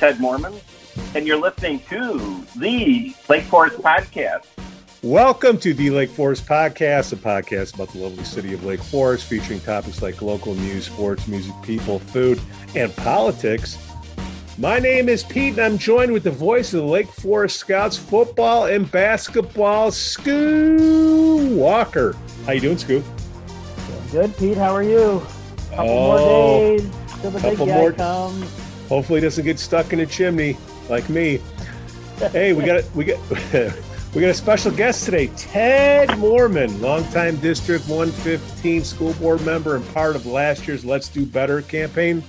Hi, this is Ted Moorman, and you're listening to the Lake Forest Podcast. Welcome to the Lake Forest Podcast, a podcast about the lovely city of Lake Forest, featuring topics like local news, sports, music, people, food, and politics. My name is Pete, and I'm joined with the voice of the Lake Forest Scouts football and basketball, Skoo Walker. How you doing, Skoo? Good, Pete. How are you? Couple Oh, more days till the big couple guy more- comes. Hopefully, doesn't get stuck in a chimney like me. Hey, we got we got we got a special guest today, Ted Moorman, longtime District 115 school board member and part of last year's Let's Do Better campaign.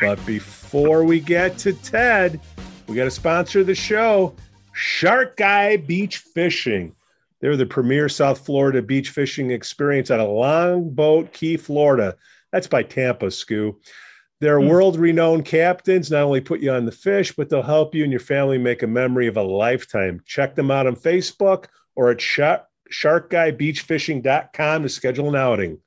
But before we get to Ted, we got to sponsor the show, Shark Guy Beach Fishing. They're the premier South Florida beach fishing experience out of Longboat Key, Florida. That's by Tampa, Skoo. Their Hmm. world renowned captains not only put you on the fish, but they'll help you and your family make a memory of a lifetime. Check them out on Facebook or at shark, sharkguybeachfishing.com to schedule an outing.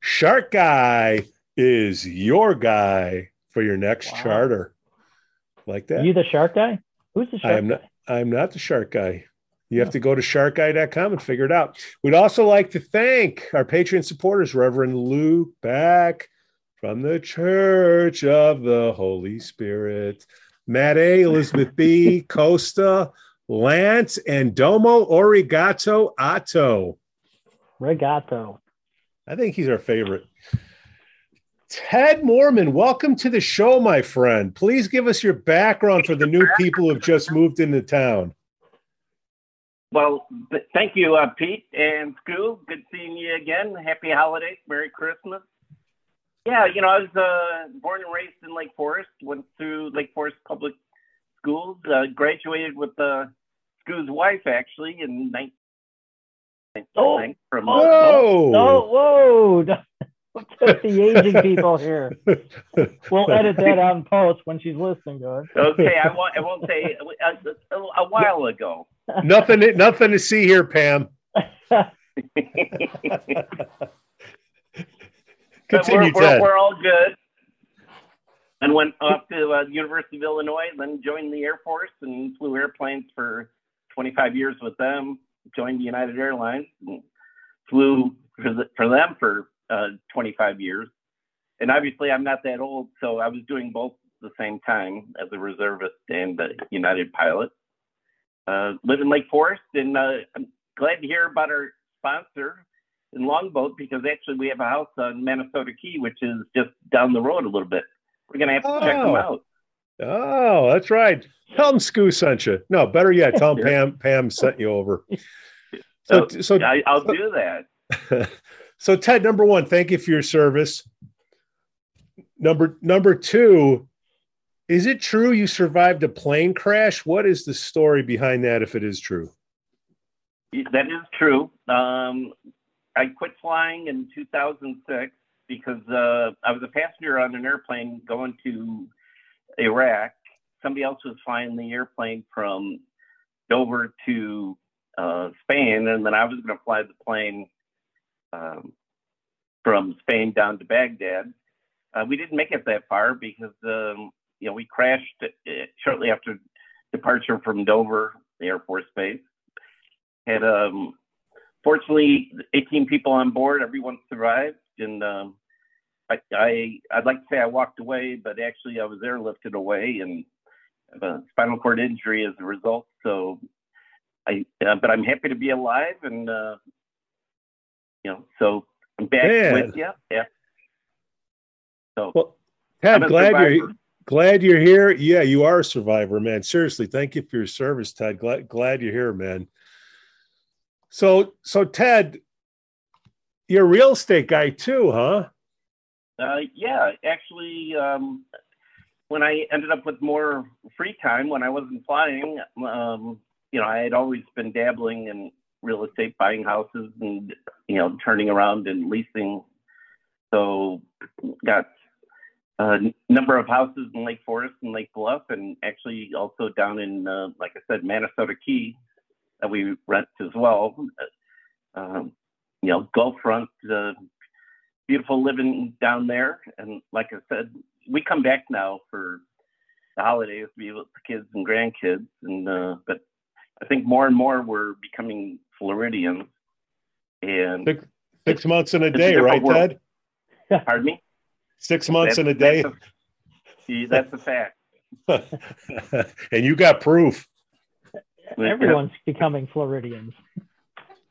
Shark Guy is your guy for your next Wow. charter. Like that? You the shark guy? Who's the shark I am not. guy? I'm not the shark guy. You have to go to sharkguy.com and figure it out. We'd also like to thank our Patreon supporters, Reverend Luke Back from the Church of the Holy Spirit, Matt A, Elizabeth B, Kosta, Lance, and Domo Origato Otto. Regato. I think he's our favorite. Ted Moorman, welcome to the show, my friend. Please give us your background for the new people who have just moved into town. Well, thank you, uh, Pete and Skoo. Good seeing you again. Happy holidays. Merry Christmas. Yeah, you know, I was uh, born and raised in Lake Forest, went through Lake Forest Public Schools, uh, graduated with uh, Skoo's wife, actually, in 19. Oh, I think, from, Whoa! Oh, whoa. Just the aging people here. We'll edit that out in post when she's listening to it. Okay, I won't. I won't say a, a, a while ago. nothing, nothing to see here, Pam. Continue, we're, we're, Ted. we're all good. And went off to uh, University of Illinois, then joined the Air Force and flew airplanes for 25 years with them. Joined the United Airlines and flew for, the, for them for uh, 25 years. And obviously, I'm not that old, so I was doing both at the same time as a reservist and a United pilot. Uh, live in Lake Forest, and uh, I'm glad to hear about our sponsor, in Longboat because actually we have a house on Manasota Key, which is just down the road a little bit. We're gonna have to check them Oh. out. Oh, that's right. Tell them Skoo sent you. No, better yet, tell them Pam, Pam sent you over. So, so, I, I'll do that. so Ted, number one, thank you for your service. Number number two, is it true you survived a plane crash? What is the story behind that? If it is true, That is true. Um, I quit flying in 2006 because uh, I was a passenger on an airplane going to Iraq. Somebody else was flying the airplane from Dover to uh, Spain, and then I was going to fly the plane um, from Spain down to Baghdad. Uh, we didn't make it that far because um, you know we crashed uh, shortly after departure from Dover the Air Force Base. Had um, fortunately 18 people on board. Everyone survived, and um, I, I I'd like to say I walked away, but actually I was airlifted away and have a spinal cord injury as a result. So I, uh, but I'm happy to be alive, and uh, you know, so I'm back Man. with you. Yeah. So well, Ted, I'm glad you're glad you're here. Yeah, you are a survivor, man. Seriously, thank you for your service, Ted. Glad glad you're here, man. So so Ted, you're a real estate guy too, huh? Uh, yeah, actually, um, when I ended up with more free time when I wasn't flying, um, you know, I had always been dabbling in real estate, buying houses, and you know, turning around and leasing. So, got a number of houses in Lake Forest and Lake Bluff, and actually also down in, uh, like I said, Manasota Key that we rent as well. Um, you know, Gulf Front. Uh, beautiful living down there. And like I said, we come back now for the holidays to be with the kids and grandkids. And uh, but I think more and more we're becoming Floridians. And Six, six months in a It's a day, right, world. Ted? pardon me. Six months That's- in a day, That's a, see, that's a fact. and you got proof. Everyone's becoming Floridians.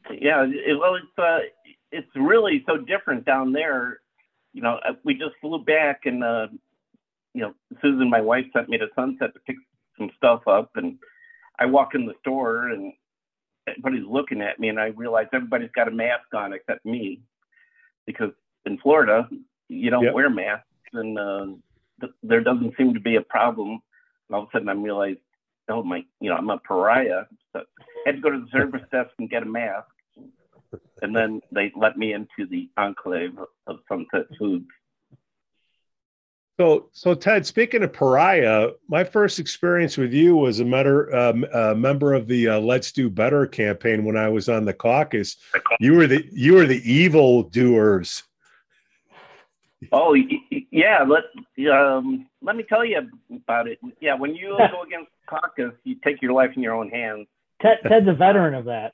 Yeah, it, well, it's uh, it's really so different down there. You know, uh, we just flew back, and uh, you know, Susan, my wife, sent me to Sunset to pick some stuff up, and I walk in the store, and everybody's looking at me, and I realize everybody's got a mask on except me, because in Florida, you don't Yep. wear masks, and uh, th- there doesn't seem to be a problem. And all of a sudden, I realized, oh my, you know, I'm a pariah. So I had to go to the service desk and get a mask and then they let me into the enclave of Sunset Foods. So, so Ted, speaking of pariah, my first experience with you was a, metter, um, a member of the uh, "Let's Do Better" campaign when I was on the caucus. You were the you were the evil doers. Oh yeah, let um, let me tell you about it. Yeah, when you go against caucus, you take your life in your own hands. Ted, Ted's a veteran of that.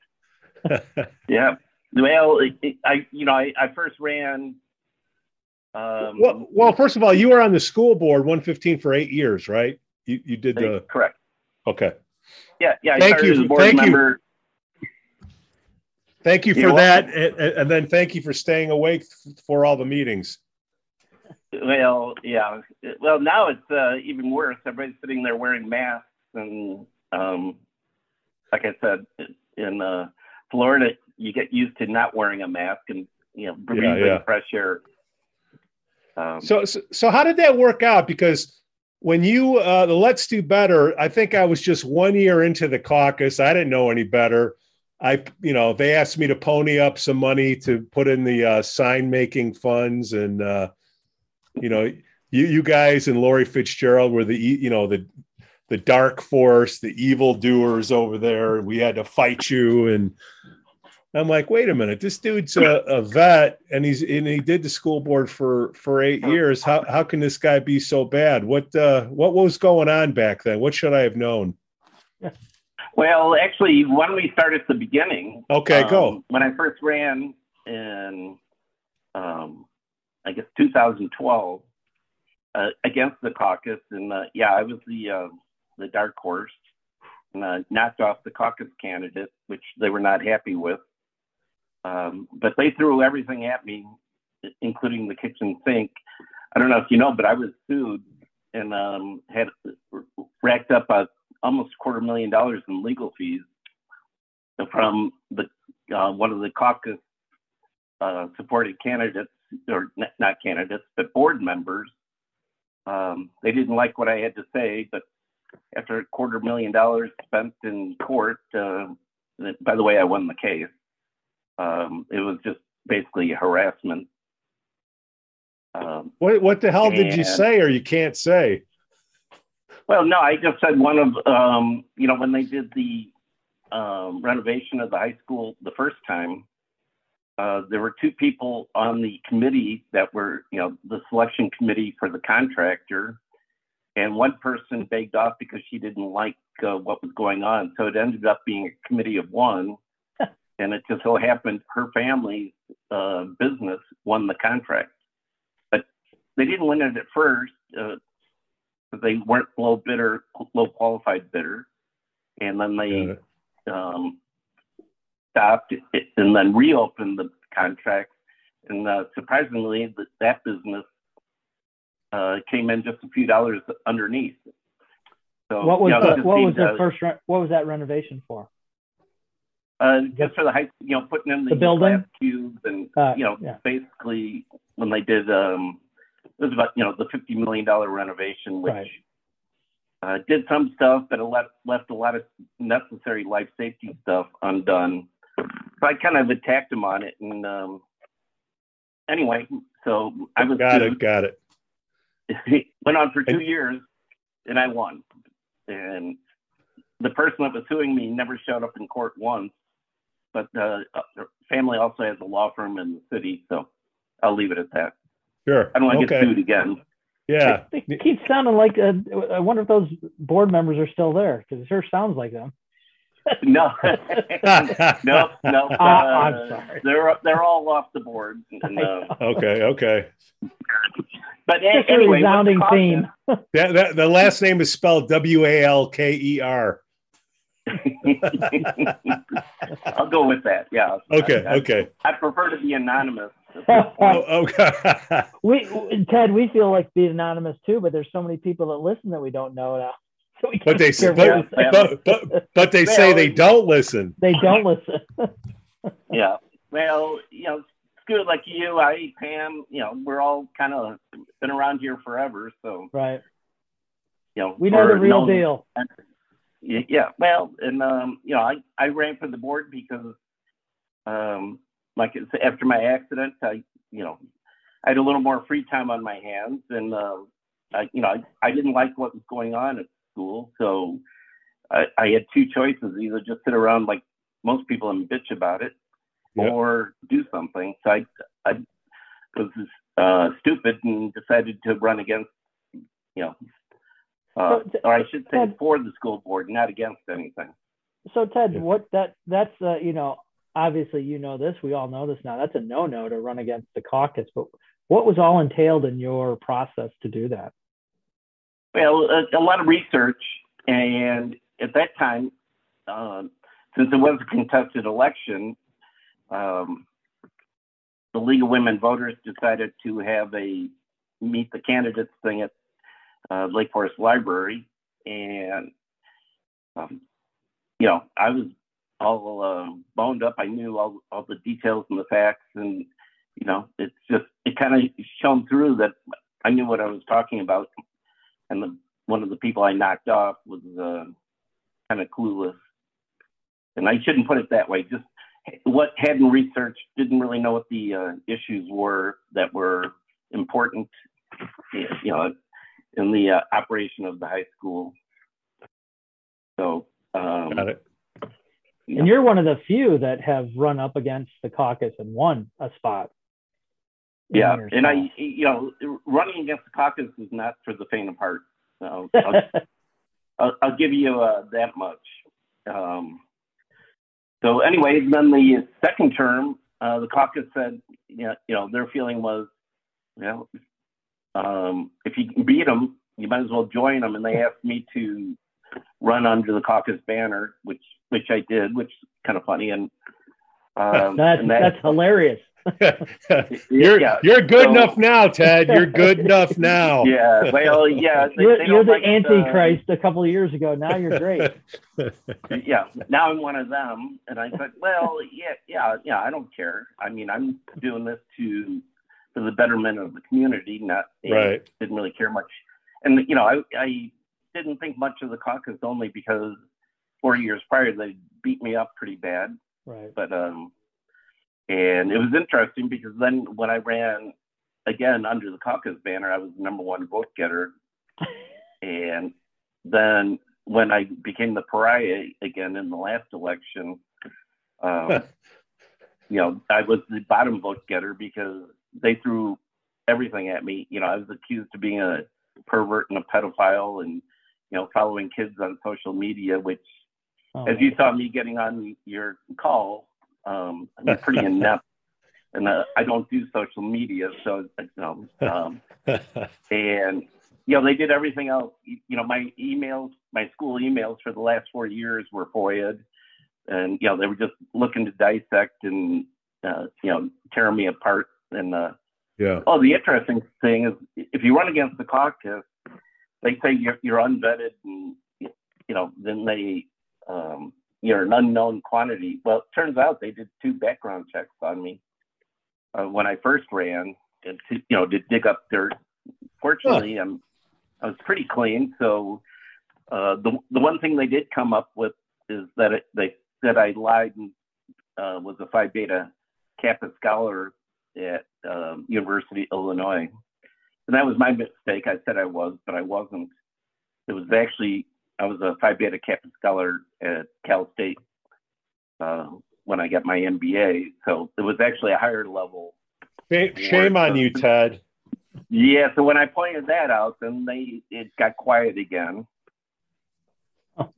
Yeah. Well, it, it, I you know I, I first ran. Um, well, well, first of all, you were on the school board 115 for eight years, right? You you did the correct. okay. Yeah, yeah. I Thank you. as a board Thank you. Thank you for You're that, and, and then thank you for staying awake for all the meetings. Well, yeah. Well, now it's uh, even worse. Everybody's sitting there wearing masks, and um, like I said, in uh, Florida, you get used to not wearing a mask and you know breathing yeah. fresh air. Um, So, so, so how did that work out? Because when you uh, the Let's Do Better, I think I was just one year into the caucus. I didn't know any better. I, you know, they asked me to pony up some money to put in the uh, sign making funds, and uh, you know, you you guys and Lori Fitzgerald were the you know the the dark force, the evil doers over there. We had to fight you, and I'm like, wait a minute, this dude's a, a vet, and he's and he did the school board for for eight years. How how can this guy be so bad? What uh, what was going on back then? What should I have known? well, actually, why don't we start at the beginning? Okay, Um, go. When I first ran in, um, I guess 2012, uh, against the caucus, and uh, yeah, I was the uh, the dark horse, and uh, knocked off the caucus candidate, which they were not happy with. Um, but they threw everything at me, including the kitchen sink. I don't know if you know, but I was sued and um, had racked up a, almost a quarter million dollars in legal fees from the uh, one of the caucus uh, supported candidates, or not candidates, but board members. Um, they didn't like what I had to say, but after a quarter million dollars spent in court, uh, by the way, I won the case. Um, it was just basically harassment. Um, What what the hell did you say, or you can't say? Well, no, I just said one of, um, you know, when they did the um, renovation of the high school the first time, uh, there were two people on the committee that were, you know, the selection committee for the contractor. And one person begged off because she didn't like uh, what was going on. So it ended up being a committee of one. and it just so happened her family's uh, business won the contract. But they didn't win it at first. Uh, they weren't low bidder, low qualified bidder, and then they um, stopped it and then reopened the contract. And uh, surprisingly, that, that business uh, came in just a few dollars underneath. So What was you know, the, what was seemed, the first re- what was that renovation for? Uh, just for the high, you know, putting in the, The building? glass cubes and Uh, you know, yeah. basically when they did, um, it was about you know the fifty million dollar renovation, which Right. uh, did some stuff, but it left left a lot of necessary life safety stuff undone. So I kind of attacked him on it, and um, anyway, so I was Got it. Got it. It went on for two years and I won. And the person that was suing me never showed up in court once. But the family also has a law firm in the city, so I'll leave it at that. Sure. I don't want to okay. get sued again. Yeah. They, they keep sounding like. Uh, I wonder if those board members are still there because it sure sounds like them. No, no, no. Uh, I'm sorry. They're they're all off the board. And, uh, okay, okay. but a- Just a anyway, resounding the theme. That, that the last name is spelled W A L K E R. I'll go with that. Yeah. Okay, I, okay. I prefer to be anonymous. Oh, okay. we Ted, we feel like being anonymous too, but there's so many people that listen that we don't know now. So we But they but, say. but, but, but they say they don't listen. they don't listen. Yeah. Well, you know, Scoot, like you, I, Pam, you know, we're all kind of been around here forever. So, right. you know, We know the real known- deal. Y- Yeah, well, and um, you know, I, I ran for the board because, um, like it's after my accident, I you know, I had a little more free time on my hands, and uh, I you know, I, I didn't like what was going on at school, so I, I had two choices: either just sit around like most people and bitch about it, Yeah. or do something. So I I was uh, stupid and decided to run against, you know. Uh, So, or I should say Ted- for the school board, not against anything. So Ted, Yeah. what that that's uh, you know obviously you know this we all know this now that's a no no to run against the caucus but what was all entailed in your process to do that? Well, a, a lot of research, and at that time, um, since it was a contested election, um, the League of Women Voters decided to have a meet the candidates thing at uh, Lake Forest Library, and um, you know, I was all uh, boned up. I knew all all the details and the facts, and you know, it's just it kind of shone through that I knew what I was talking about and the, one of the people I knocked off was uh, kind of clueless. And I shouldn't put it that way. Just what hadn't researched, didn't really know what the uh, issues were that were important, you know, in the uh, operation of the high school. So, um, Got it. And you're one of the few that have run up against the caucus and won a spot. Yeah, and I, you know, running against the caucus is not for the faint of heart. So I'll, I'll, I'll give you uh, that much. Um, so anyway, then the second term, uh, the caucus said, you know, you know, their feeling was, you know, um, if you can beat them, you might as well join them. And they asked me to run under the caucus banner, which which I did, which is kind of funny. And um, that's and that- that's hilarious. you're yeah, you're good so- enough now, Ted. You're good enough now. Yeah, well, yeah, they, You're, they you're the like, antichrist a couple of years ago. Now you're great. yeah, now I'm one of them. And I said, well, yeah, yeah, yeah, I don't care. I mean, I'm doing this to for the betterment of the community, not Right. didn't really care much. And you know, I I didn't think much of the caucus only because four years prior they beat me up pretty bad. Right. But um, and it was interesting because then when I ran again under the caucus banner, I was the number one vote getter. and then when I became the pariah again in the last election, um, you know, I was the bottom vote getter because they threw everything at me. You know, I was accused of being a pervert and a pedophile and, you know, following kids on social media, which, Oh, as you saw me getting on your call, um, I'm pretty inept. And uh, I don't do social media, so know, um, and you know they did everything else. You know, my emails, my school emails for the last four years were FOIA'd, and you know they were just looking to dissect and uh, you know tear me apart. And uh, yeah. oh, the interesting thing is if you run against the caucus, they say you're, you're unvetted, and you know then they um, you're an unknown quantity. Well, it turns out they did two background checks on me uh, when I first ran, and to, you know, to dig up dirt. Fortunately, I'm I was pretty clean. So uh, the the one thing they did come up with is that it, they said I lied and uh, was a Phi Beta Kappa scholar at um, University of Illinois, and that was my mistake. I said I was, but I wasn't. It was actually I was a Phi Beta Kappa scholar at Cal State uh, when I got my MBA. So it was actually a higher level. Shame, shame on you, Ted. Yeah, so when I pointed that out, then they it got quiet again.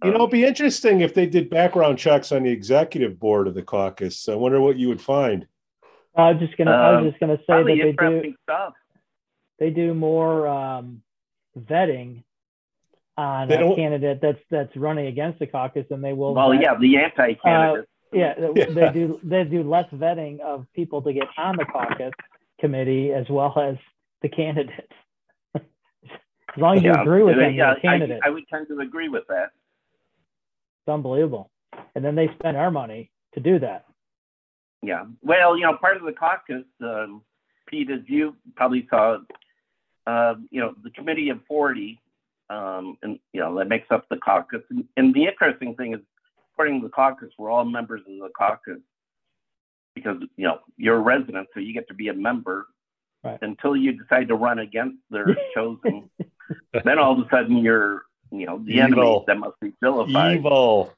You know, it'd be interesting if they did background checks on the executive board of the caucus. I wonder what you would find. I was just gonna. I was Um, just gonna say that they do. stuff. They do more um, vetting on They a don't- candidate that's that's running against the caucus than they will. Well, vet- yeah, the anti-candidate. Yeah, they- Yeah. they do. They do less vetting of people to get on the caucus committee as well as the candidates. as long as you agree with them, yeah, you're candidate. I, I would tend to agree with that. it's unbelievable. And then they spend our money to do that. Yeah. Well, you know, part of the caucus, um, Pete, as you probably saw, uh, you know, the committee of 40, um, and, you know, that makes up the caucus. And, and the interesting thing is, according to the caucus, we're all members of the caucus because, you know, you're a resident, so you get to be a member Right. until you decide to run against their chosen. then all of a sudden you're, you know, the enemy that must be vilified. Evil.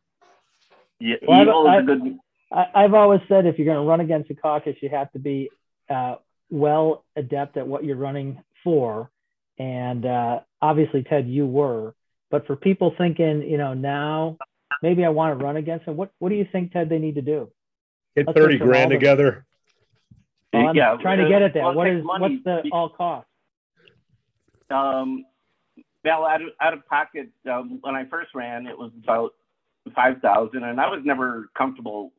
Yeah, Well, evil I- is a good. I, I've always said if you're going to run against a caucus, you have to be uh, well adept at what you're running for. And uh, obviously, Ted, you were. But for people thinking, you know, now maybe I want to run against them, what what do you think, Ted, they need to do? Get Let's 30 grand together. Well, I'm yeah, trying to get at that. well, it what takes money. what's the all cost? Um, well, out of, out of pocket, um, when I first ran, it was about 5,000 and I was never comfortable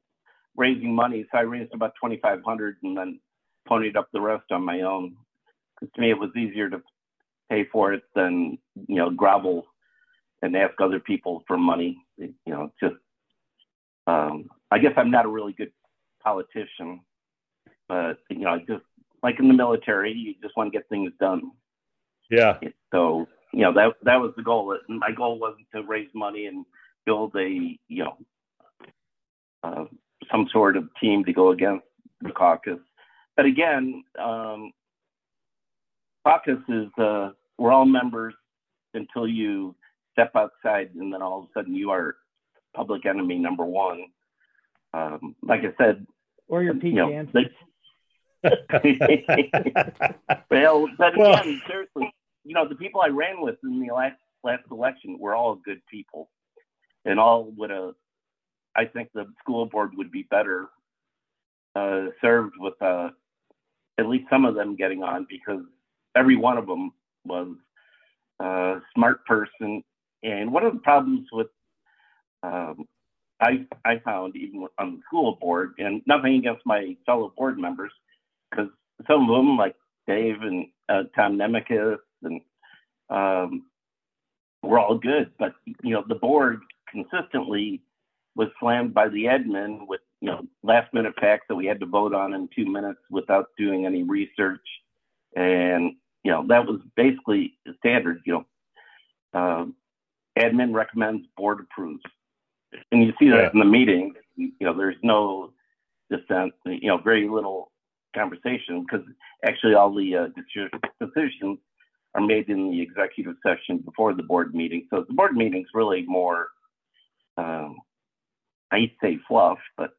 raising money. So I raised about 2,500 and then ponied up the rest on my own. 'Cause to me, it was easier to pay for it than, you know, grovel and ask other people for money. You know, just, um, I guess I'm not a really good politician, but, you know, just, like in the military, you just want to get things done. Yeah. So, you know, that that was the goal. My goal wasn't to raise money and build a, you know, uh, some sort of team to go against the caucus. But again, um, caucus is uh, we're all members until you step outside, and then all of a sudden you are public enemy number one. Um, like I said, Or your Pete you know, Jansen? they- well, but Well- again, seriously, you know, the people I ran with in the last last election were all good people, and all would have. I think the school board would be better uh, served with uh, at least some of them getting on because every one of them was a smart person. And one of the problems with um, I I found even on the school board, and nothing against my fellow board members, because some of them like Dave and uh, Tom Nemekis and um, were all good, but you know the board consistently was slammed by the admin with you know last minute facts that we had to vote on in two minutes without doing any research, and you know that was basically the standard. You know, um, admin recommends, board approves, and you see that Yeah. in the meeting. You know, there's no dissent. You know, very little conversation because actually all the uh, decisions are made in the executive session before the board meeting. So the board meeting's really more, um, I'd say fluff, but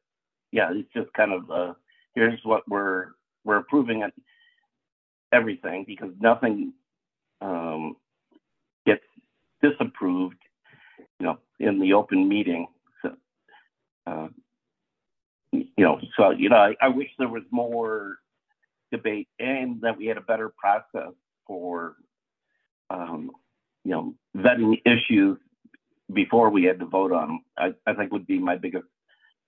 yeah, it's just kind of uh, here's what we're we're approving it, everything because nothing um, gets disapproved, you know, in the open meeting. So, uh, you know, so you know, I, I wish there was more debate and that we had a better process for, um, you know, vetting issues before we had to vote on them. I, I think would be my biggest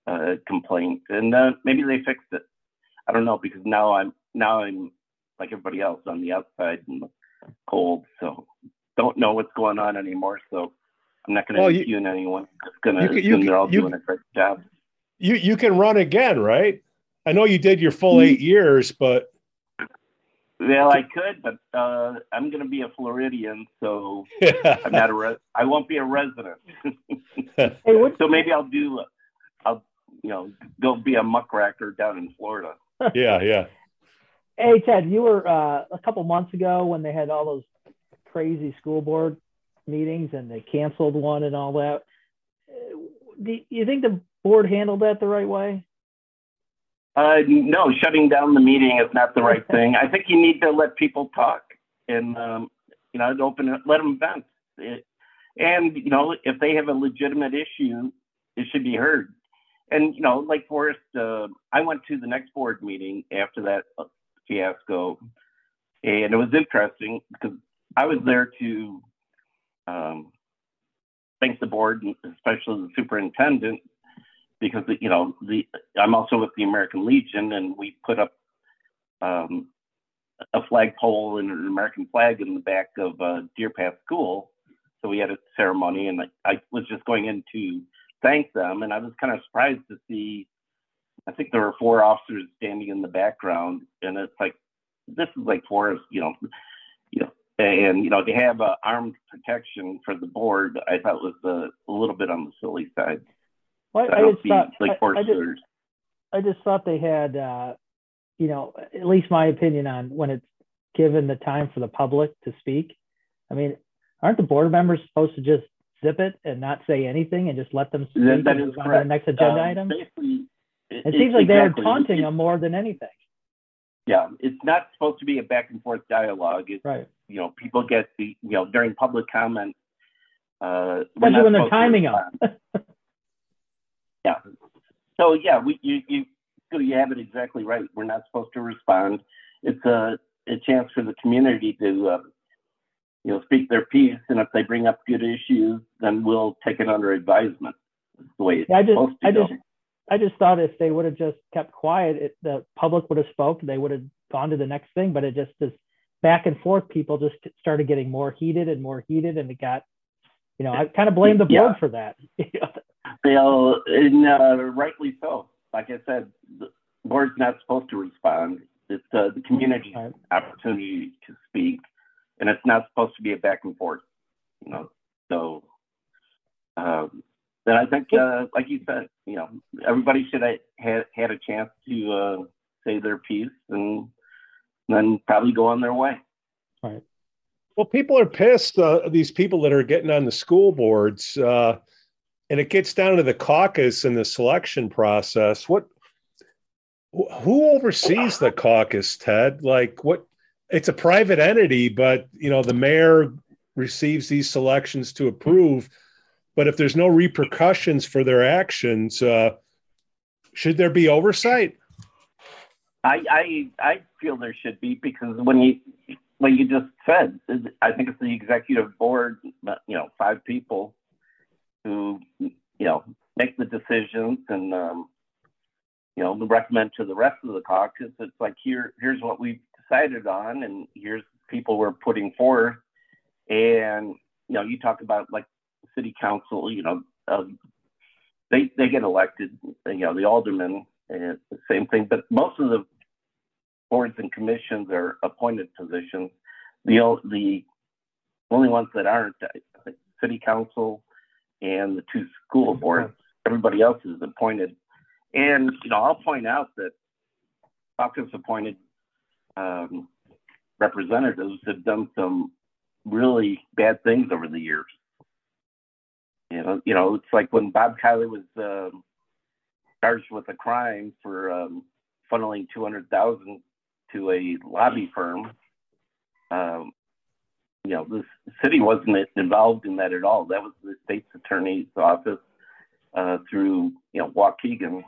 uh, complaint, and uh, maybe they fixed it. I don't know because now I'm now I'm like everybody else on the outside and cold, so don't know what's going on anymore. So I'm not going to Well, impugn anyone. I'm just going to can- you assume they're all can- you- doing a great job. You you can run again, right? I know you did your full Mm-hmm. eight years, but Well, I could, but uh, I'm going to be a Floridian, so I'm not a. Re- I won't be a resident. Hey, what, so maybe I'll do. uh, I'll you know go be a muckraker down in Florida. yeah, yeah. Hey, Ted, you were uh, a couple months ago when they had all those crazy school board meetings and they canceled one and all that. Do you think the board handled that the right way? Uh, no, shutting down the meeting is not the right thing. I think you need to let people talk. and um, you know, open it, let them vent. It, and you know, if they have a legitimate issue, it should be heard. And you know, like Forrest, uh, I went to the next board meeting after that uh, fiasco, and it was interesting because I was there to um, thank the board, especially the superintendent, because you know the I'm also with the American Legion, and we put up um, a flagpole and an American flag in the back of uh, Deer Path School. So we had a ceremony, and I, I was just going in to thank them, and I was kind of surprised to see. I think there were four officers standing in the background, and it's like this is like Forrest, you know, you know, and you know to have uh, armed protection for the board, I thought was a, a little bit on the silly side. Well, I I, just thought, like I, I, just, I just thought they had, uh, you know, at least my opinion on when it's given the time for the public to speak. I mean, aren't the board members supposed to just zip it and not say anything and just let them speak That, that is move on to the correct. next agenda Um, item? Basically, It seems like they're taunting It- them more than anything. Yeah, it's not supposed to be a back and forth dialogue. It's Right. you know people get the you know during public comment. Uh, Especially when they're timing them. Yeah. So yeah, we you you you have it exactly right. We're not supposed to respond. It's a a chance for the community to uh, you know speak their piece, and if they bring up good issues, then we'll take it under advisement. That's the way it's Yeah, I just, supposed to I go. just, I just thought if they would have just kept quiet, it, the public would have spoke. They would have gone to the next thing. But it just this back and forth. People just started getting more heated and more heated, and it got, you know, I kind of blame the board Yeah. for that. Well, and uh, rightly so. Like I said, the board's not supposed to respond. It's uh, the community's Right. opportunity to speak, and it's not supposed to be a back and forth. You know, so um, then I think, uh, like you said, you know, everybody should have had, had a chance to uh, say their piece and then probably go on their way. Right. Well, people are pissed. Uh, these people that are getting on the school boards, uh, and it gets down to the caucus and the selection process. What, who oversees the caucus, Ted? Like, what? It's a private entity, but you know the mayor receives these selections to approve. But if there's no repercussions for their actions, uh, should there be oversight? I, I I feel there should be because when you like you just said, I think it's the executive board, you know, five people who you know make the decisions and um, you know recommend to the rest of the caucus. It's like here here's what we've decided on, and here's people we're putting forth. And you know, you talk about like city council, you know, uh, they they get elected, you know, the aldermen, and the same thing. But most of the boards and commissions are appointed positions. The the only ones that aren't, think, city council and the two school boards. Everybody else is appointed. And you know, I'll point out that caucus appointed um, representatives have done some really bad things over the years. You know, you know, it's like when Bob Kiley was um, charged with a crime for um, funneling two hundred thousand to a lobby firm. Um, you know, the city wasn't involved in that at all. That was the state's attorney's office uh, through you know Waukegan,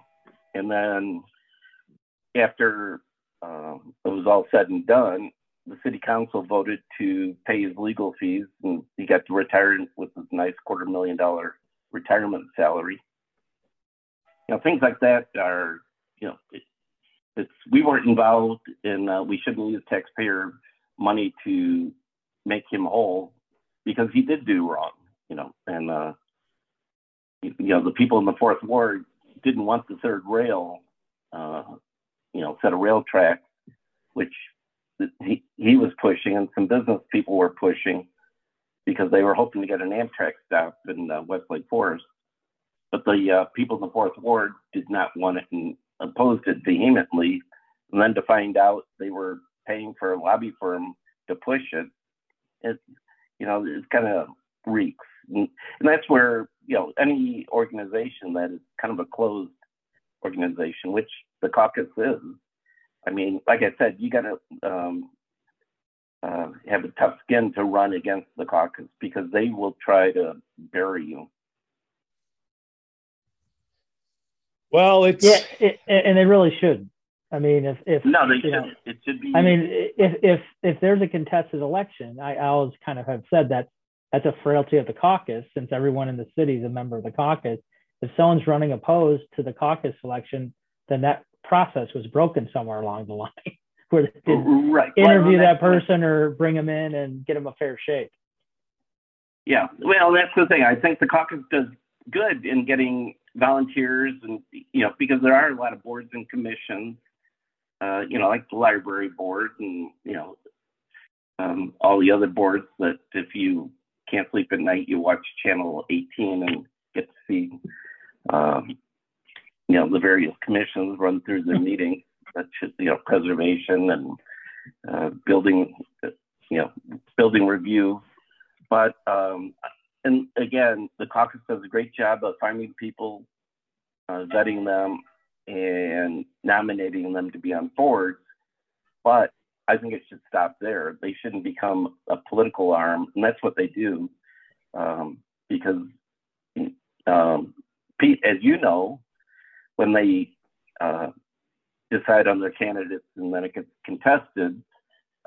and then after um, it was all said and done, the city council voted to pay his legal fees, and he got to retire with his nice quarter million dollar retirement salary. You know, things like that are, you know, it, it's we weren't involved, and uh, we shouldn't use taxpayer money to make him whole because he did do wrong. You know, and uh, you know the people in the fourth ward didn't want the third rail, uh, you know, set of rail tracks, which he, he was pushing and some business people were pushing because they were hoping to get an Amtrak stop in uh, West Lake Forest. But the uh, people in the fourth ward did not want it and opposed it vehemently. And then to find out they were paying for a lobby firm to push it, it you know, it kind of reeks. And, and that's where, you know, any organization that is kind of a closed organization, which the caucus is, I mean, like I said, you got to um, uh, have a tough skin to run against the caucus because they will try to bury you. Well, it's Yeah, it, and they really should. I mean, if if No, they you know, should. It should be. I mean, if if if there's a contested election, I, I always kind of have said that that's a frailty of the caucus, since everyone in the city is a member of the caucus. If someone's running opposed to the caucus election, then that process was broken somewhere along the line, where they didn't right. interview Well, that person or bring them in and get them a fair shake. Yeah, well, that's the thing. I think the caucus does good in getting volunteers, and you know, because there are a lot of boards and commissions, uh, you know, like the library board, and you know, um, all the other boards that if you can't sleep at night, you watch channel 18 and get to see, um, you know, the various commissions run through their meetings. That's just, you know, preservation and uh, building, you know, building review but um, and again, the caucus does a great job of finding people, uh, vetting them, and nominating them to be on boards. But I think it should stop there. They shouldn't become a political arm, and that's what they do. Um, because, um, Pete, as you know, when they uh, decide on their candidates and then it gets contested,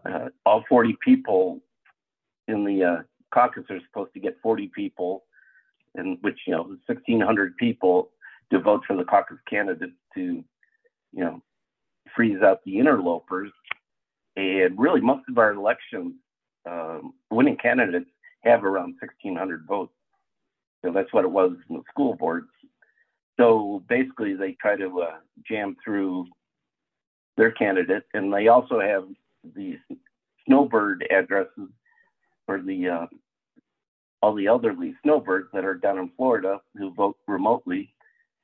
uh, all 40 people in the uh, caucus are supposed to get 40 people, and which you know 1,600 people to vote for the caucus candidates to, you know, freeze out the interlopers. And really, most of our elections, um, winning candidates have around 1,600 votes. So that's what it was in the school boards. So basically, they try to uh, jam through their candidate, and they also have these snowbird addresses for the uh, all the elderly snowbirds that are down in Florida who vote remotely,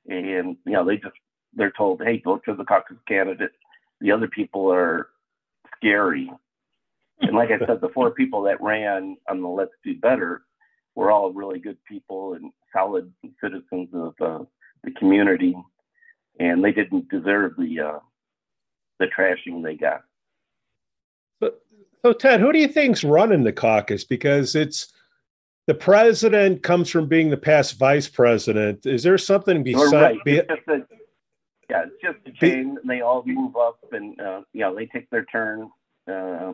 and you know they just they're told, hey, vote for the caucus candidate. The other people are scary, and like I said, the four people that ran on the Let's Do Better were all really good people and solid citizens of uh, the community, and they didn't deserve the uh, the trashing they got. But So, Ted, who do you think's running the caucus? Because it's the president comes from being the past vice president. Is there something You're right. Be, It's just a, yeah, it's just a chain. They all move up, and uh, know they take their turn. Uh,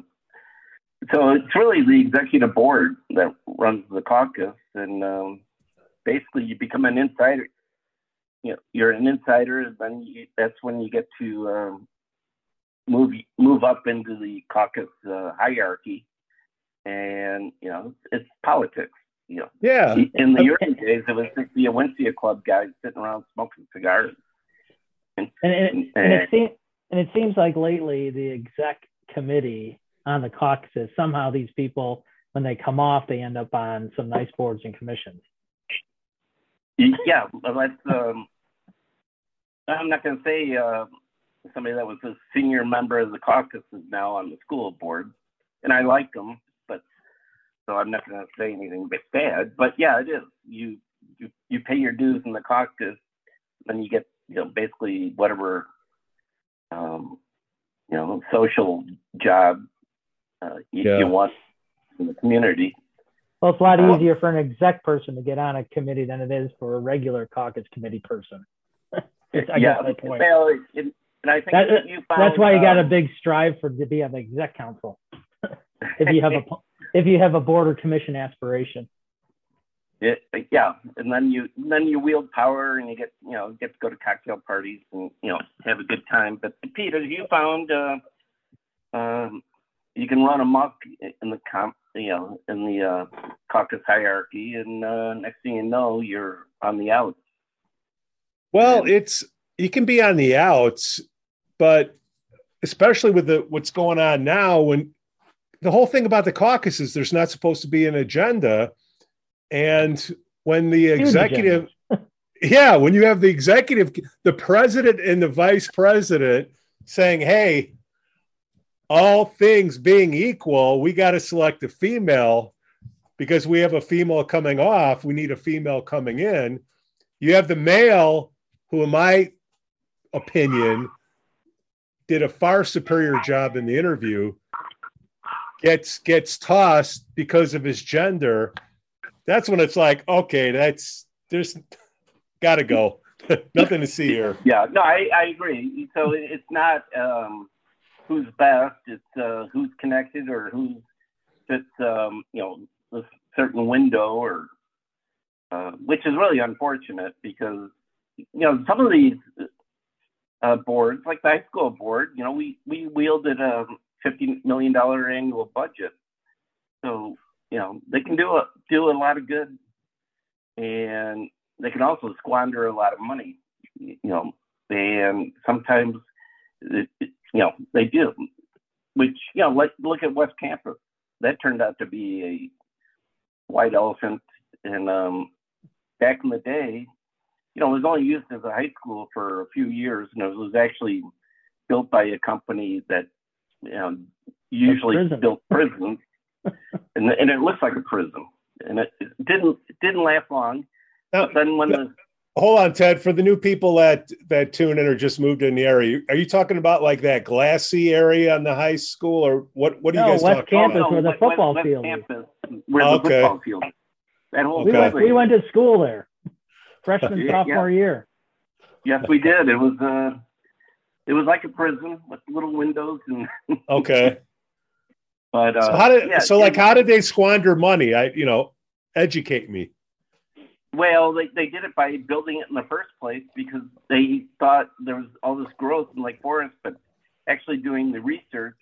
so it's really the executive board that runs the caucus, and um, basically you become an insider. You know, you're an insider, and then you, that's when you get to um, move move up into the caucus uh, hierarchy, and you know it's politics. You know, yeah, in the early days, it was just the Onwentsia Club guys sitting around smoking cigars. And, and, and it seems and it seems like lately the exec committee on the caucuses somehow these people when they come off they end up on some nice boards and commissions. Yeah, well, that's. Um, I'm not going to say uh, somebody that was a senior member of the caucus is now on the school board, and I like them, but so I'm not going to say anything bad. But yeah, it is. You you you pay your dues in the caucus, and you get you know basically whatever um, you know social job uh, you, Yeah. you want in the community. Well, it's a lot Uh, easier for an exec person to get on a committee than it is for a regular caucus committee person. I yeah, guess my point. well, and I think That- you found, That's why you got a big strive for to be on the exec council. if you have a if you have a board or commission aspiration. It, yeah, and then you then you wield power and you get you know get to go to cocktail parties and you know have a good time. But Peter, you found uh, um, you can run amok in the comp, you know, in the uh, caucus hierarchy, and uh, next thing you know, you're on the outs. Well, it's you can be on the outs, but especially with the what's going on now, when the whole thing about the caucus is there's not supposed to be an agenda, and when the executive, yeah, when you have the executive, the president and the vice president saying, "Hey, all things being equal, we got to select a female." Because we have a female coming off, we need a female coming in. You have the male who, in my opinion, did a far superior job in the interview, gets gets tossed because of his gender, that's when it's like, okay, that's there's got to go. Nothing to see here. Yeah, no, I, I agree. So it's not um, who's best; it's uh, who's connected or who's fits, um, you know, a certain window, or uh, which is really unfortunate because you know some of these uh, boards, like the high school board, you know, we we wielded a fifty million dollar annual budget, so you know they can do a do a lot of good, and they can also squander a lot of money, you know, and sometimes, it, you know, they do, which, you know, like look at West Campus. That turned out to be a white elephant. And um, back in the day, you know, it was only used as a high school for a few years, and it was actually built by a company that, you know, usually prison. built prisons, and and it looks like a prison, and it, it didn't it didn't last long. Now, then when the hold on, Ted. For the new people that that tune in or just moved in the area, are you talking about like that glassy area on the high school, or what? What are you guys West talking Campus about? where the oh, football West field is. Campus, where Okay. the football field. is. That whole We went, we went to school there, freshman, Yeah, sophomore year. Yes, we did. It was uh, it was like a prison with little windows and. Okay. But uh, So how did yeah, so like it- how did they squander money? I you know, educate me. Well, they, they did it by building it in the first place because they thought there was all this growth in Lake Forest, but actually doing the research,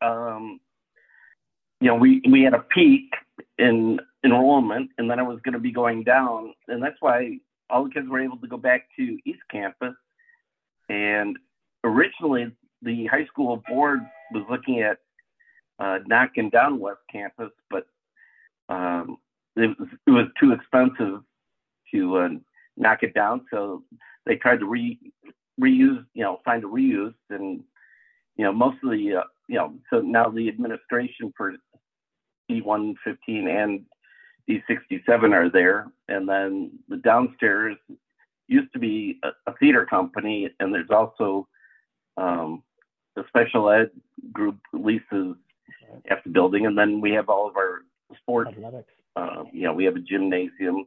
um, you know, we, we had a peak in enrollment and then it was going to be going down. And that's why all the kids were able to go back to East Campus. And originally, the high school board was looking at uh, knocking down West Campus, but um, it was, it was too expensive to uh, knock it down. So they tried to re reuse, you know, find a reuse, and you know, most of the, uh, you know, so now the administration for D115 and D67 are there, and then the downstairs used to be a, a theater company, and there's also um, the special ed group leases half the building, and then we have all of our sports Athletics. uh, you know, we have a gymnasium,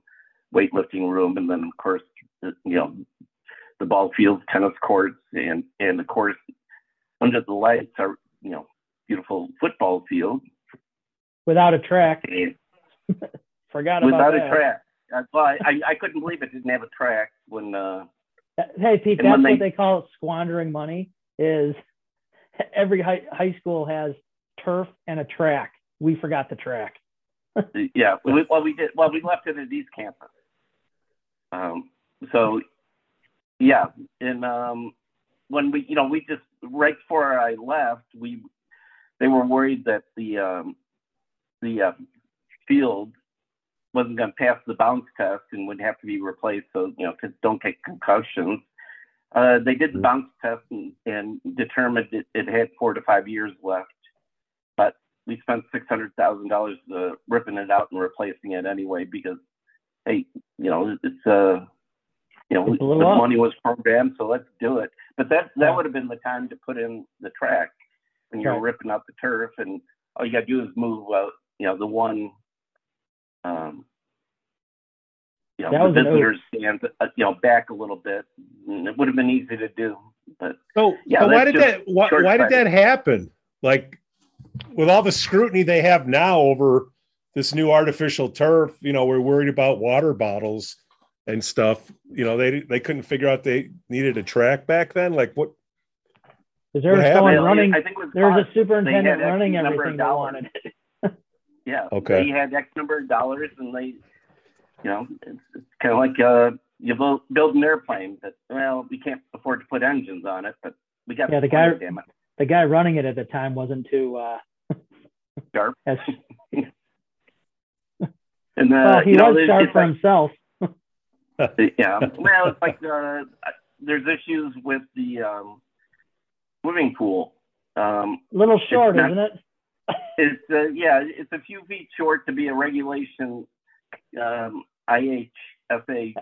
weightlifting room, and then of course, the, you know, the ball fields, tennis courts, and and of course, under the lights are you know beautiful football field Without a track. Forgot about without that. a track. Uh, well, I, I couldn't believe it didn't have a track when uh, Hey, Pete, that's when what they- they call it squandering money is every high, high school has turf and a track. We forgot the track. yeah, we, well we did well we left it at East Campus. Um, so yeah, and um, when we you know we just right before I left, we they were worried that the um, the uh, field wasn't going to pass the bounce test and would have to be replaced so you know kids don't get concussions. Uh, they did the bounce test and, and determined it, it had four to five years left, but we spent six hundred thousand dollars uh, ripping it out and replacing it anyway because hey, you know it's uh you know the money was programmed, so let's do it. But that that would have been the time to put in the track when you're Right. ripping out the turf, and all you got to do is move uh, you know the one um you know That the visitors stand uh, you know back a little bit. It would have been easy to do, but So, Yeah, so why did that why, why did that happen? Like with all the scrutiny they have now over this new artificial turf, you know, we're worried about water bottles and stuff. You know, they they couldn't figure out they needed a track back then. Like what? Is there was What someone running. I think it was There was a superintendent running X everything they dollars. wanted. Yeah. Okay. They had X number of dollars, and they, you know, it's, it's kind of like uh, you build, build an airplane that well, we can't afford to put engines on it, but we got Yeah, the plane, guy- Damn it, The guy running it at the time wasn't too. Uh, sharp. as, And uh, well, he you know, was it's- sharp for like- himself. yeah. Well, it's like uh, there's issues with the um, swimming pool. Um, little short, not- isn't it? it's uh, yeah, it's a few feet short to be a regulation um, IHSA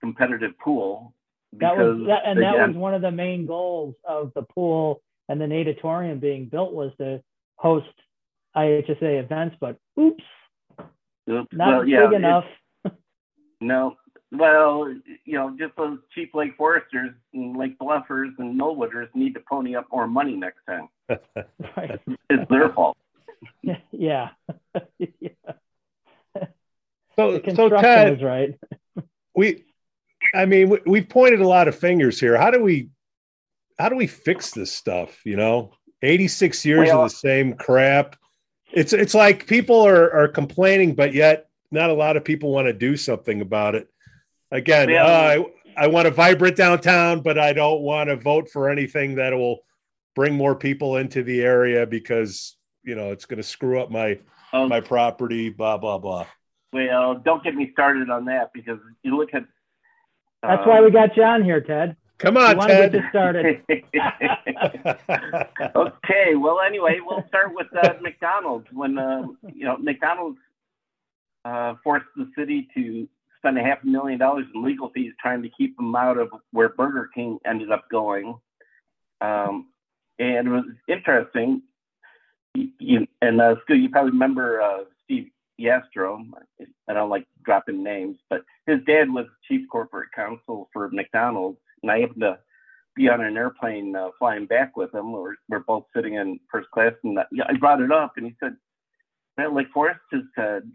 competitive pool. That was that, and that was one of the main goals of the pool and the natatorium being built was to host IHSA events, but oops, Oops. not well, big enough. No. Well, you know, just those cheap Lake Foresters and Lake Bluffers and Millwooders need to pony up more money next time. right. It's their fault. Yeah. yeah. So, so construction Ted, right. we, I mean, we, we've pointed a lot of fingers here. How do we, how do we fix this stuff? You know, 86 years Well- of the same crap. It's, it's like people are, are complaining, but yet not a lot of people want to do something about it. Again, Well- uh, I, I want a vibrant downtown, but I don't want to vote for anything that will bring more people into the area because, you know, it's going to screw up my, Oh, my property, blah, blah, blah. well, don't get me started on that because you look at. That's um, why we got John here, Ted. Come We on, want to get Ted. this started. okay. Well, anyway, we'll start with uh, McDonald's. When uh, you know McDonald's uh, forced the city to spend a half a million dollars in legal fees trying to keep them out of where Burger King ended up going, um, and it was interesting. You, and uh, you probably remember uh, Steve Yastro. I don't like dropping names, but his dad was chief corporate counsel for McDonald's, and I happened to be on an airplane uh, flying back with him. We're, we're both sitting in first class, and uh, I brought it up, and he said, "Man, Lake Forest has said,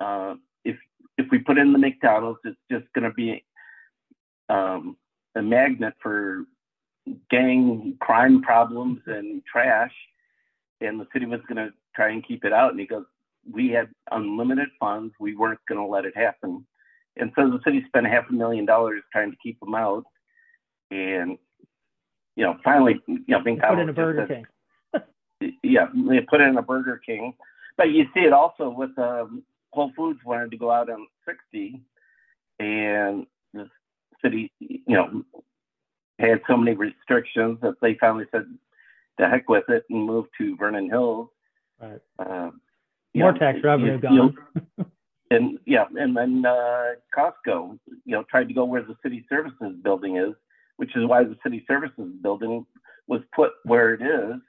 uh, if if we put in the McDonald's, it's just going to be um, a magnet for gang crime problems and trash, and the city was going to try and keep it out." And he goes, "We had unlimited funds. We weren't going to let it happen." And so the city spent half a million dollars trying to keep them out, and you know, finally, you know, Put in a Burger said, King. yeah, they put in a Burger King. But you see it also with um, Whole Foods wanted to go out on 60, and the city, you know, had so many restrictions that they finally said, "The heck with it," and moved to Vernon Hills. Right. Uh, More know, tax revenue gone. you- and yeah, and then uh, Costco, you know, tried to go where the city services building is, which is why the city services building was put where it is,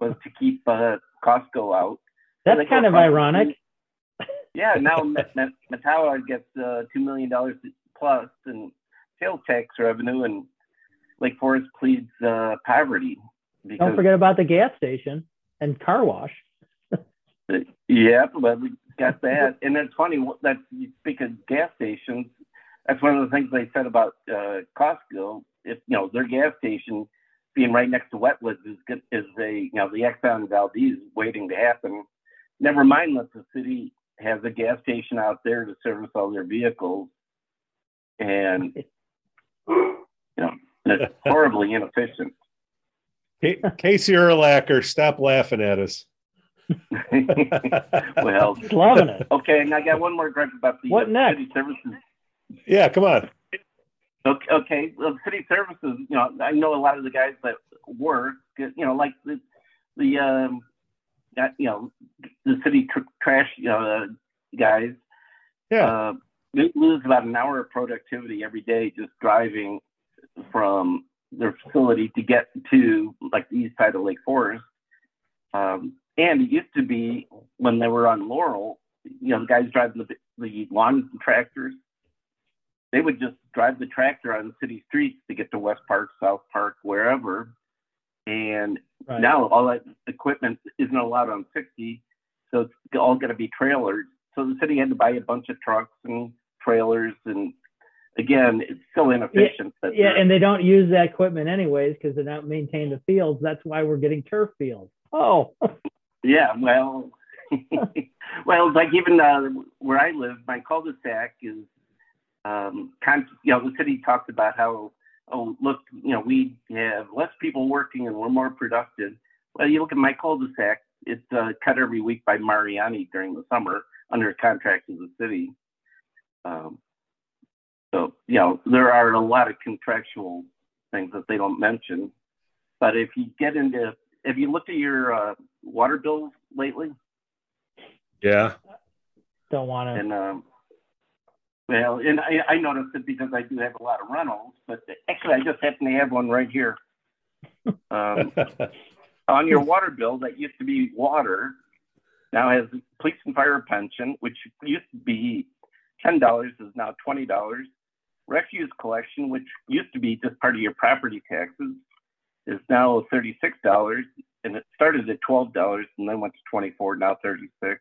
was to keep uh, Costco out. That's kind of the ironic. Yeah, now Met- gets uh, two million dollars plus in sales tax revenue, and Lake Forest pleads uh, poverty because Don't forget about the gas station and car wash. Yeah, but we got that. and it's funny that you speak of gas stations. That's one of the things they said about uh, Costco. If you know their gas station being right next to Wetwoods is good, is a you know the Exxon Valdez waiting to happen. Never mind that the city has a gas station out there to service all their vehicles, and you know it's horribly inefficient. Ca- Casey Erlacher, stop laughing at us. well, Just loving it. okay, and I got one more gripe about the What uh, next? city services yeah, come on. Okay, okay. Well, city services, you know, I know a lot of the guys that work, you know, like the, the, um, uh, you know, the city tr- trash, uh, guys, Yeah. uh, they lose about an hour of productivity every day just driving from their facility to get to like the east side of Lake Forest. Um, and it used to be when they were on Laurel, you know, the guys driving the, the lawn tractors, they would just drive the tractor on city streets to get to West Park, South Park, wherever. And Right. now all that equipment isn't allowed on 60, so it's all going to be trailers. So the city had to buy a bunch of trucks and trailers, and again, it's so inefficient. that Yeah, and they don't use that equipment anyways because they don't maintain the fields. That's why we're getting turf fields. Oh, Yeah, well, well, like even uh, where I live, my cul-de-sac is, um, con- you know, the city talks about how, oh, look, you know, we have less people working and we're more productive. Well, you look at my cul-de-sac; it's uh, cut every week by Mariani during the summer under contract with the city. Um, so, you know, there are a lot of contractual things that they don't mention. But if you get into, have you looked at your uh, water bills lately? Yeah. don't want to. And um, well, and I, I noticed it because I do have a lot of rentals, but actually I just happen to have one right here. Um, on your water bill that used to be water, now has police and fire pension, which used to be ten dollars, is now twenty dollars. Refuse collection, which used to be just part of your property taxes, is now thirty-six dollars, and it started at twelve dollars and then went to twenty-four, now thirty-six.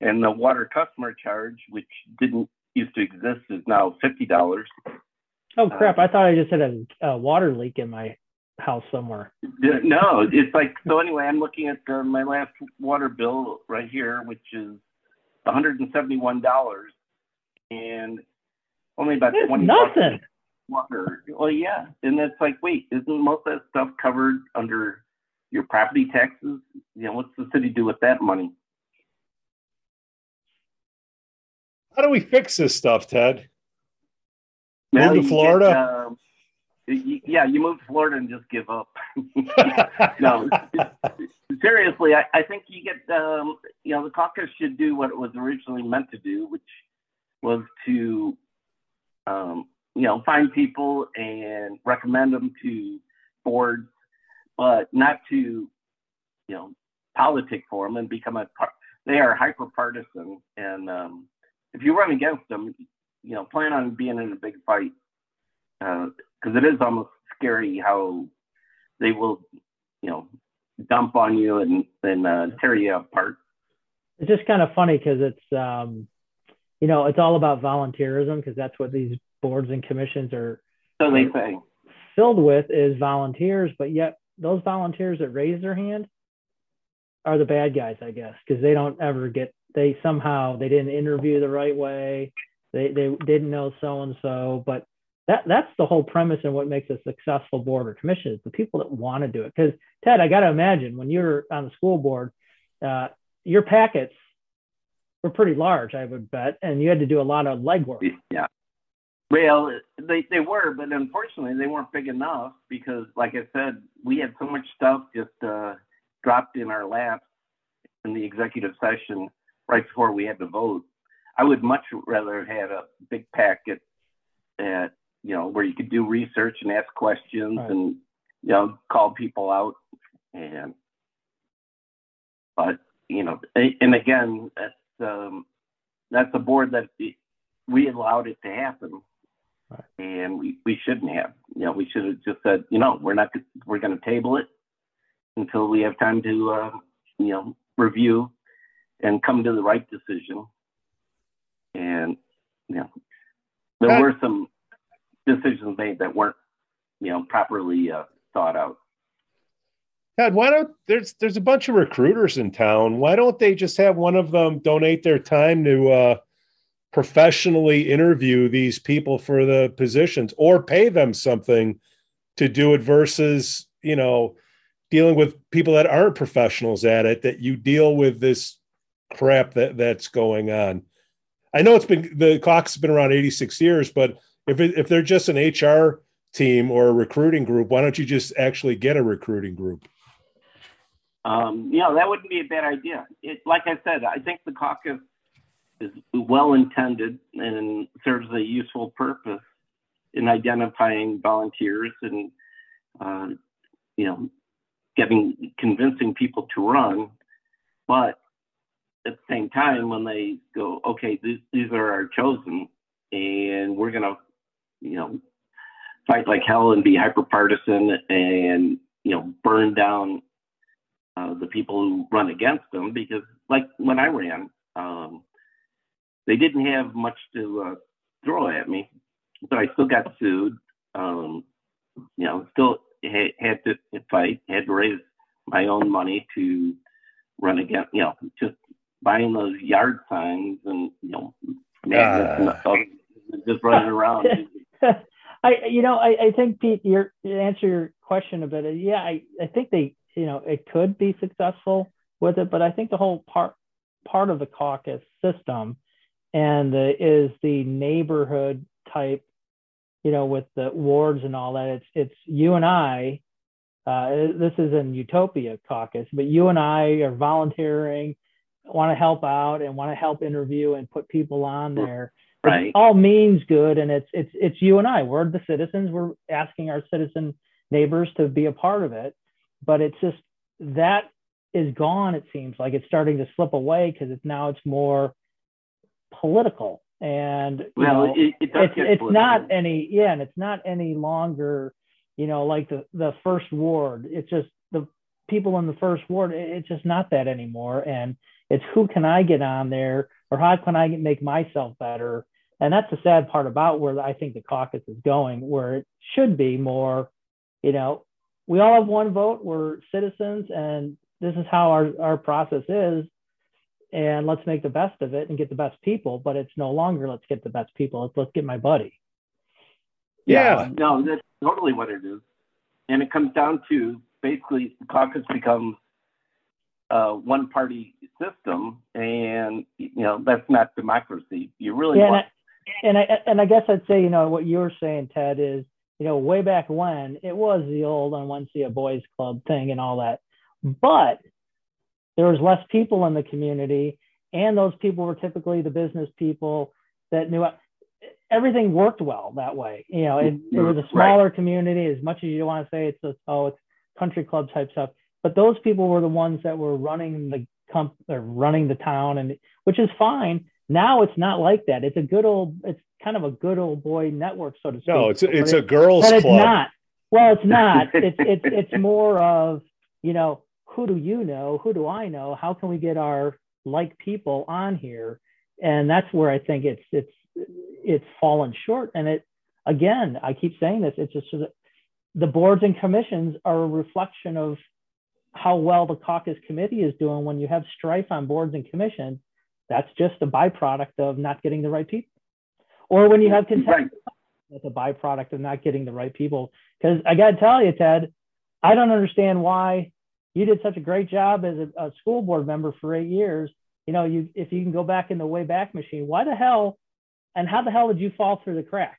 And the water customer charge, which didn't used to exist, is now fifty dollars. Oh crap! I thought I just had a, a water leak in my house somewhere. No, it's like so. Anyway, I'm looking at uh, my last water bill right here, which is 171 dollars, and only about It's 20 nothing. water. Well, yeah, and it's like, wait, isn't most of that stuff covered under your property taxes? You know, what's the city do with that money? How do we fix this stuff, Ted? Well, Move to Florida? get, um, yeah, you move to Florida and just give up. no, seriously, I, I think you get, um, you know, the caucus should do what it was originally meant to do, which was to, um, you know, find people and recommend them to boards, but not to, you know, politic for them and become a part. They are hyper partisan, and um, if you run against them, you know, plan on being in a big fight because it is almost scary how they will, you know, dump on you and and uh, tear you apart. It's just kind of funny because it's um, you know it's all about volunteerism because that's what these boards and commissions are they filled with is volunteers, but yet those volunteers that raise their hand are the bad guys, I guess, because they don't ever get they somehow they didn't interview the right way, they they didn't know so and so, but that that's the whole premise and what makes a successful board or commission is the people that want to do it. Because Ted, I got to imagine when you're on the school board, uh, your packets were pretty large, I would bet, and you had to do a lot of legwork. yeah. Well, they they were, but unfortunately, they weren't big enough because, like I said, we had so much stuff just uh, dropped in our laps in the executive session right before we had to vote. I would much rather have had a big packet at you know where you could do research and ask questions Right. and you know call people out and but you know and again um that's a board that we allowed it to happen. Right. and we we shouldn't have you know we should have just said you know we're not we're going to table it until we have time to uh, you know review and come to the right decision. And you know there were some decisions made that weren't you know properly uh, thought out Why don't there's there's a bunch of recruiters in town. Why don't they just have one of them donate their time to uh, professionally interview these people for the positions, or pay them something to do it versus you know dealing with people that aren't professionals at it. That you deal with this crap that that's going on. I know it's been the clock's been around 86 years, but if it, if they're just an HR team or a recruiting group, why don't you just actually get a recruiting group? Um, you know that wouldn't be a bad idea. It, like i said i think the caucus is well intended and serves a useful purpose in identifying volunteers and uh, you know getting convincing people to run. But at the same time when they go okay these, these are our chosen and we're going to you know fight like hell and be hyper partisan and you know burn down uh, the people who run against them because like when i ran um, they didn't have much to uh, throw at me but i still got sued um, you know still had, had to fight had to raise my own money to run against you know just buying those yard signs and you know magnets and Ah. just running around I, you know, I, I think Pete, your to answer your question a bit. uh, Yeah, I, I think they, you know, it could be successful with it, but I think the whole part part of the caucus system and the, is the neighborhood type, you know, with the wards and all that. It's it's you and I. Uh, this is an utopia caucus, but you and I are volunteering, want to help out, and want to help interview and put people on there right it all means good and it's it's it's you and i we're the citizens we're asking our citizen neighbors to be a part of it but it's just that is gone. It seems like it's starting to slip away because it's now it's more political and well, know, it, it it's it's not any yeah, and it's not any longer, you know, like the the first ward. It's just the people in the first ward. It's just not that anymore, and it's who can I get on there, or how can I make myself better. And that's the sad part about where I think the caucus is going, where it should be more, you know, we all have one vote. We're citizens, and this is how our, our process is and let's make the best of it and get the best people. But it's no longer let's get the best people. It's let's get my buddy. Yeah. yeah. No, that's totally what it is. And it comes down to basically the caucus becomes a uh, one party system and you know that's not democracy. You really yeah, want and I, and I and I guess I'd say, you know, what you're saying, Ted, is, you know, way back when it was the old Onwentsia boys club thing and all that. But there was less people in the community and those people were typically the business people that knew everything worked well that way you know it, it was a smaller right. community as much as you want to say it's a, oh it's country club type stuff but those people were the ones that were running the comp or running the town and which is fine now it's not like that it's a good old it's kind of a good old boy network so to speak no it's a, it's a girls but club. it's not well it's not it's it's it's more of you know who do you know? Who do I know? How can we get our like people on here? And that's where I think it's it's it's fallen short. And it again, I keep saying this. It's just the boards and commissions are a reflection of how well the caucus committee is doing. When you have strife on boards and commissions, that's just a byproduct of not getting the right people. Or when you have contempt, that's a byproduct of not getting the right people. Because I got to tell you, Ted, I don't understand why you did such a great job as a, a, school board member for eight years. You know, you if you can go back in the way back machine, why the hell and how the hell did you fall through the cracks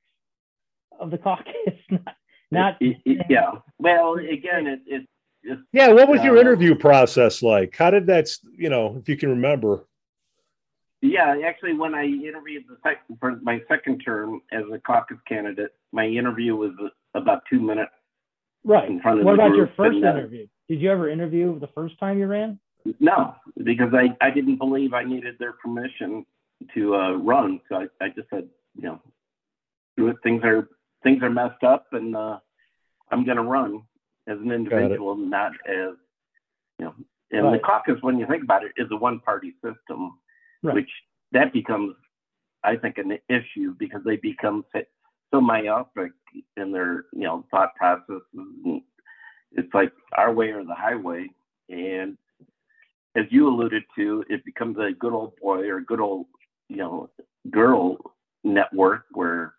of the caucus? not, not it, it, yeah. Well, again, it, it it's, yeah. What was uh, your interview process like? How did that? You know, if you can remember. Yeah, actually, when I interviewed the second for my second term as a caucus candidate, my interview was about two minutes. Right. In front of what about your first and, uh, interview? Did you ever interview the first time you ran? No, because I, I didn't believe I needed their permission to uh, run. So I, I just said, you know, things are things are messed up, and uh, I'm going to run as an individual, not as you know. And right. the caucus, when you think about it, is a one-party system, right. which that becomes, I think, an issue because they become so myopic in their you know thought processes it's like our way or the highway. And as you alluded to, it becomes a good old boy or good old, you know, girl network where,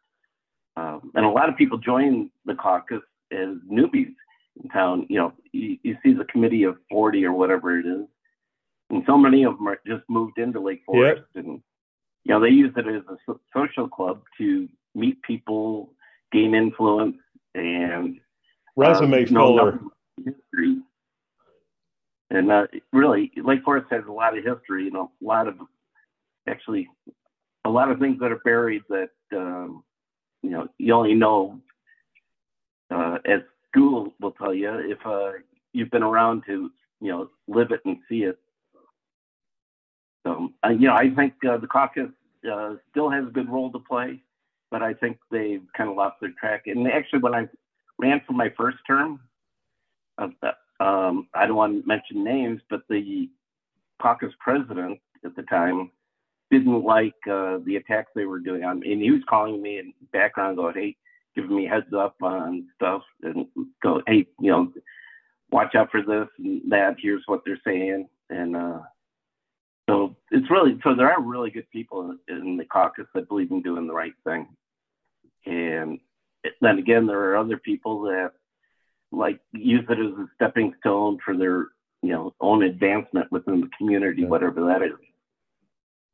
um, and a lot of people join the caucus as newbies in town. You know, you, you see the committee of 40 or whatever it is. And so many of them are just moved into Lake Forest yep. and, you know, they use it as a social club to meet people, gain influence, and resume um, filler. History. And uh, really, Lake Forest has a lot of history, you know, a lot of actually a lot of things that are buried that um, you know you only know uh, as school will tell you if uh, you've been around to you know live it and see it. So uh, you know, I think uh, the caucus uh, still has a good role to play, but I think they've kind of lost their track. And actually, when I ran for my first term. Um, I don't want to mention names, but the caucus president at the time didn't like uh, the attacks they were doing on me. And he was calling me in background going, hey, giving me heads up on stuff and go, hey, you know, watch out for this and that. Here's what they're saying. And uh, so it's really, so there are really good people in the caucus that believe in doing the right thing. And then again, there are other people that like use it as a stepping stone for their you know own advancement within the community, yeah. whatever that is.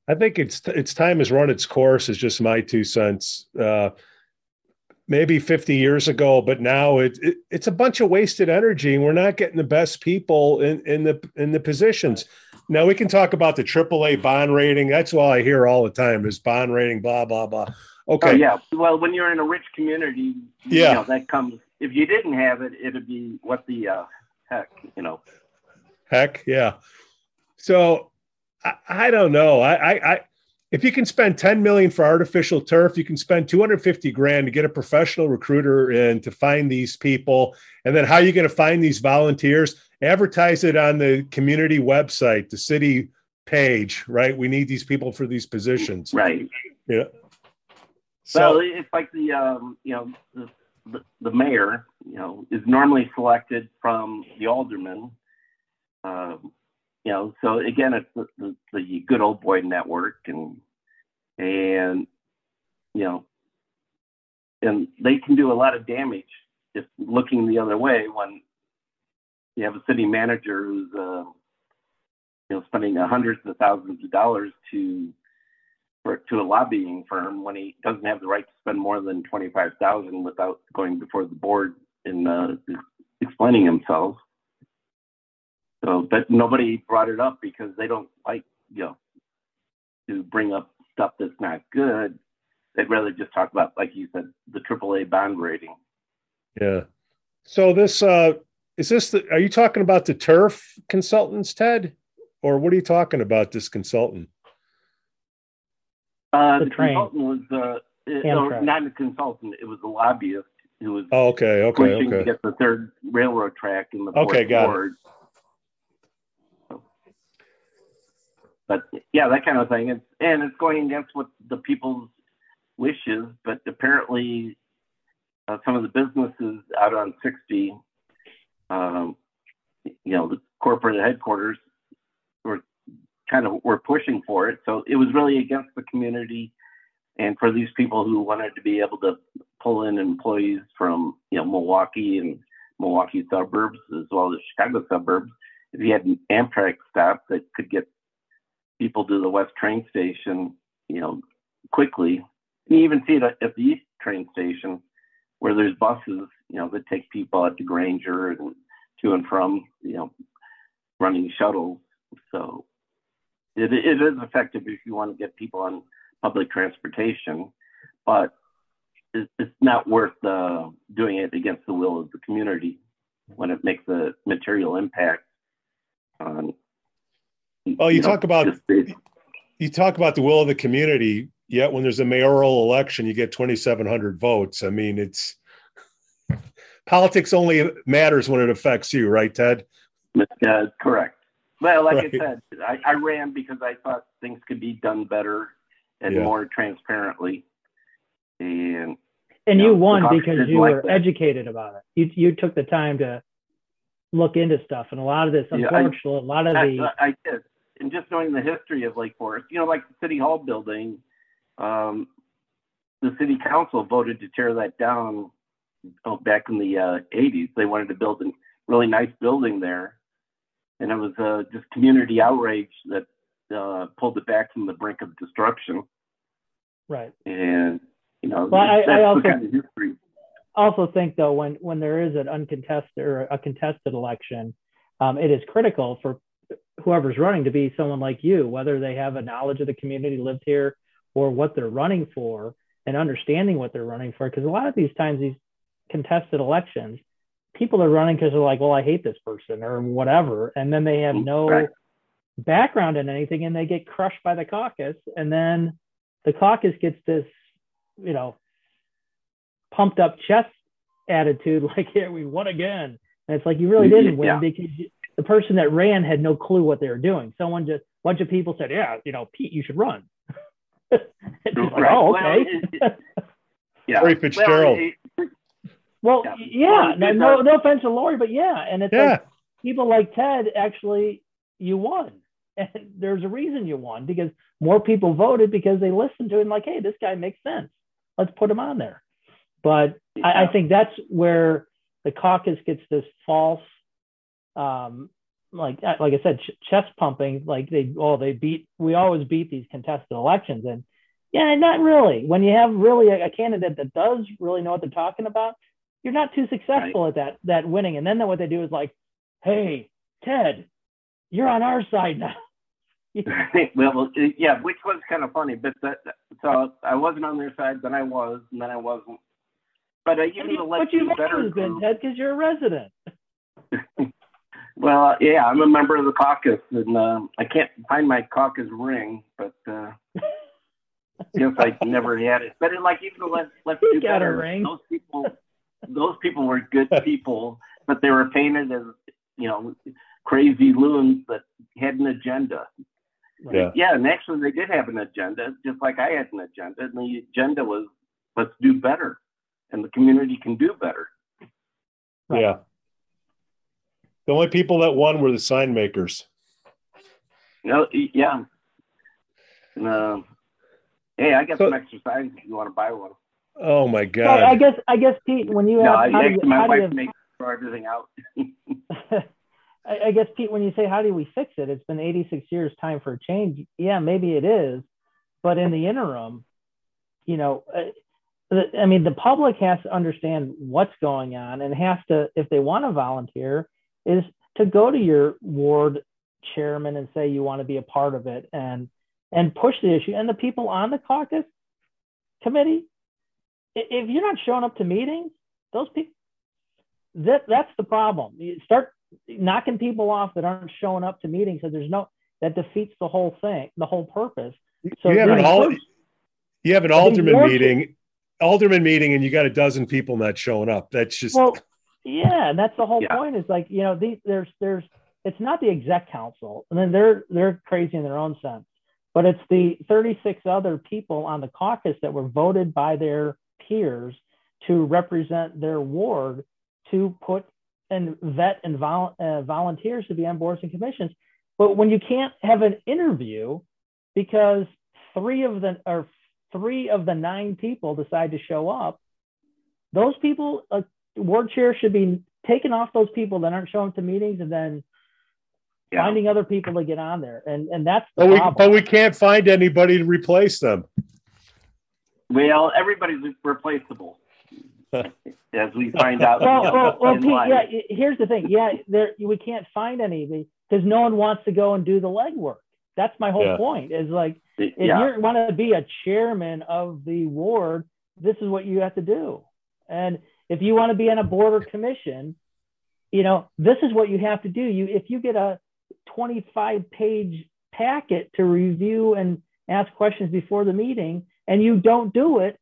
I think it's it's time has run its course. Is just my two cents. Uh, maybe 50 years ago, but now it, it, it's a bunch of wasted energy, and we're not getting the best people in in the in the positions. Now we can talk about the AAA bond rating. That's all I hear all the time is bond rating, blah blah blah. Okay. Oh, yeah. Well, when you're in a rich community, yeah, you know, that comes. If you didn't have it, it'd be what the uh, heck, you know. Heck, yeah. So I, I don't know. I, I, I, if you can spend 10 million for artificial turf, you can spend 250 grand to get a professional recruiter in to find these people. And then how are you going to find these volunteers? Advertise it on the community website, the city page, right? We need these people for these positions. Right. Yeah. So well, it's like the um, you know the, the, the mayor you know is normally selected from the alderman. Um, you know, so again, it's the, the, the good old boy network, and and you know, and they can do a lot of damage if looking the other way when you have a city manager who's uh, you know spending hundreds of thousands of dollars to for to a lobbying firm when he doesn't have the right to spend more than twenty five thousand without going before the board and uh, explaining himself. So, but nobody brought it up because they don't like, you know, to bring up stuff that's not good. They'd rather just talk about, like you said, the AAA bond rating. Yeah. So this uh is this the, are you talking about the turf consultants, Ted? Or what are you talking about this consultant? Uh, the, the consultant was uh, no, not a consultant. It was a lobbyist who was oh, okay, okay, pushing okay. to get the third railroad track in the okay, got board. it but yeah, that kind of thing. It's, and it's going against what the people's wishes, but apparently uh, some of the businesses out on 60, um, you know, the corporate headquarters were kind of were pushing for it. So it was really against the community and for these people who wanted to be able to pull in employees from, you know, Milwaukee and Milwaukee suburbs as well as Chicago suburbs. If you had an Amtrak stop that could get people to the west train station, you know, quickly. You even see it at the east train station where there's buses, you know, that take people out to Grainger and to and from, you know, running shuttles. So it, it is effective if you want to get people on public transportation, but it's not worth uh, doing it against the will of the community when it makes a material impact on well, you, you talk know, about you talk about the will of the community. Yet when there's a mayoral election, you get 2,700 votes. I mean, it's politics only matters when it affects you, right, Ted? Yeah, correct. Well, like right. I said, I, I, ran because I thought things could be done better and yeah. more transparently. And and you, know, won because you like were that. educated about it. You you took the time to look into stuff, and a lot of this, unfortunately, yeah, I, a lot of the I, I did and just knowing the history of Lake Forest, you know, like the City Hall building, um, the City Council voted to tear that down oh, back in the uh, 80s. They wanted to build a really nice building there. And it was uh, just community outrage that uh, pulled it back from the brink of destruction. Right. And, you know, well, I, I also, kind of history. also think, though, when, when there is an uncontested or a contested election, um, it is critical for whoever's running to be someone like you, whether they have a knowledge of the community, lived here, or what they're running for, and understanding what they're running for. Because a lot of these times, these contested elections, people are running because they're like, well, I hate this person or whatever. And then they have mm-hmm. no right. background in anything and they get crushed by the caucus. And then the caucus gets this, you know, pumped up chest attitude like, yeah, we won again. And it's like, you really mm-hmm. didn't win yeah. because you, the person that ran had no clue what they were doing. Someone just, a bunch of people said, yeah, you know, Pete, you should run. like, oh, okay. Well, yeah. Larry Fitzgerald. Well, yeah, yeah. no, no, no offense to Lori, but yeah. And it's yeah. like people like Ted actually, you won. And there's a reason you won because more people voted because they listened to him like, hey, this guy makes sense. Let's put him on there. But yeah. I, I think that's where the caucus gets this false um, like uh, like I said, ch- chest pumping. Like they oh they beat we always beat these contested elections, and yeah, not really. When you have really a, a candidate that does really know what they're talking about, you're not too successful right. at that that winning. And then what they do is like, hey Ted, you're on our side now. well, yeah, which was kind of funny, but that, so I wasn't on their side, then I was, and then I wasn't. But uh, even the but always been Ted because you're a resident. Well, yeah, I'm a member of the caucus, and uh, I can't find my caucus ring, but uh, guess I never had it. But in, like even the let's let's You do got a better. ring. Those people, those people were good people, but they were painted as you know crazy loons that had an agenda. Right. Yeah. Yeah, and actually they did have an agenda, just like I had an agenda, and the agenda was let's do better, and the community can do better. Right. Yeah. The only people that won were the sign makers. No, yeah. And, uh, hey, I got So- some extra signs if you want to buy one. Oh my So I God. guess I guess Pete, when you No, have I, how do you, actually, my how do wife makes throw everything out. I, I guess Pete, when you say how do we fix it, it's been 86 years, time for a change. Yeah, maybe it is, but in the interim, you know, uh, I mean, the public has to understand what's going on and has to, if they want to volunteer, is to go to your ward chairman and say you want to be a part of it and and push the issue. And the people on the caucus committee, if you're not showing up to meetings, those people that that's the problem. You start knocking people off that aren't showing up to meetings, so there's no that defeats the whole thing, the whole purpose. So you have an all, you have an alderman meeting, alderman meeting, and you got a dozen people not showing up. That's just well, yeah, and that's the whole Yeah. point. Is like you know, these there's there's it's not the exec council, and then they're they're crazy in their own sense, but it's the 36 other people on the caucus that were voted by their peers to represent their ward to put and vet and vol- uh, volunteers to be on boards and commissions. But when you can't have an interview because three of the or three of the nine people decide to show up, those people, a ward chair should be taking off those people that aren't showing up to meetings and then Yeah. finding other people to get on there. And and that's the but we but we can't find anybody to replace them. Well, everybody's replaceable, as we find out. well, well, well Pete, yeah, here's the thing. Yeah, there we can't find any because no one wants to go and do the legwork. That's my whole Yeah. point. Is like if yeah. you want to be a chairman of the ward, this is what you have to do. And if you want to be on a board or commission, you know, this is what you have to do. You if you get a 25 page packet to review and ask questions before the meeting and you don't do it,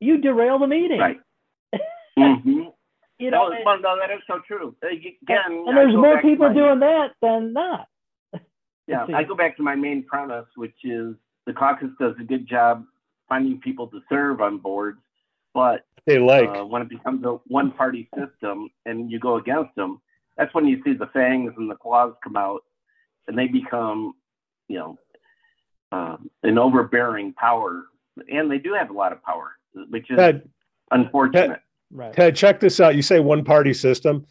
you derail the meeting. Right. hmm You know, no, and- well, no, that is so true. Again, and, and there's more people my- doing that than not. Yeah. I go back to my main premise, which is the caucus does a good job finding people to serve on boards, but They like uh, when it becomes a one-party system and you go against them, that's when you see the fangs and the claws come out, and they become, you know, um, an overbearing power, and they do have a lot of power, which is Ted. unfortunate. Right. Ted, check this out. You say one party system.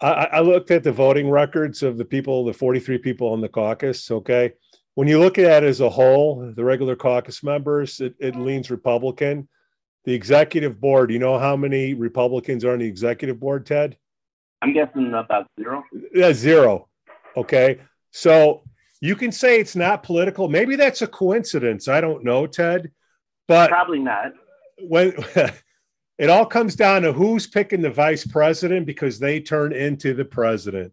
I, I I looked at the voting records of the people, the 43 people on the caucus. Okay. When you look at it as a whole, the regular caucus members, it, it leans Republican. The executive board, you know how many Republicans are on the executive board, Ted? I'm guessing about zero. Yeah, zero. Okay. So you can say it's not political. Maybe that's a coincidence. I don't know, Ted. But Probably not. when it all comes down to who's picking the vice president because they turn into the president.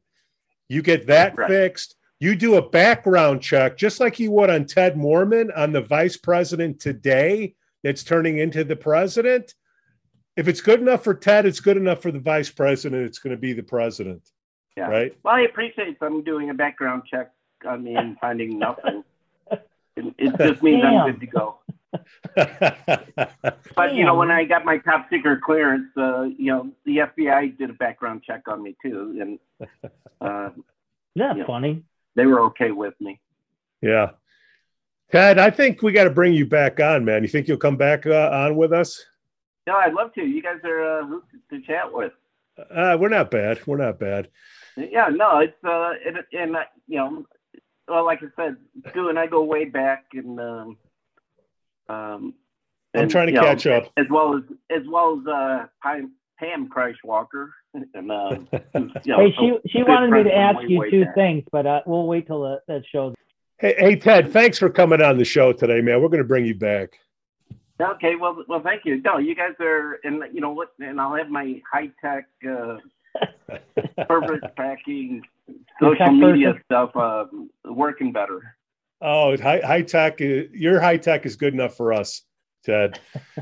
You get that Right. fixed. You do a background check, just like you would on Ted Moorman on the vice president today that's turning into the president. If it's good enough for Ted, it's good enough for the vice president. It's going to be the president, Yeah. right? Well, I appreciate them doing a background check on me and finding nothing. It, it just means Damn. I'm good to go. But you know, when I got my top secret clearance, uh, you know, the FBI did a background check on me too, and uh, Isn't that Yeah. funny? they were okay with me. yeah. Ted, I think we got to bring you back on, man. You think you'll come back uh, on with us? No, I'd love to. You guys are uh, who to chat with. Uh, we're not bad. We're not bad. Yeah, no, it's uh, it, and uh, you know, well, like I said, Stu and I go way back, and um, um, I'm trying to you know, catch up. as well as as well as uh, Pam, Pam Walker, and um, who's, you know, Hey, she she wanted me to ask you two back. things, but uh, we'll wait till the, that shows. Hey, hey, Ted, thanks for coming on the show today, man. We're going to bring you back. Okay, well, well, thank you. No, you guys are, and you know what, and I'll have my high tech uh, Perfect packing, social media stuff, uh, working better. Oh, high, high tech. Your high tech is good enough for us, Ted.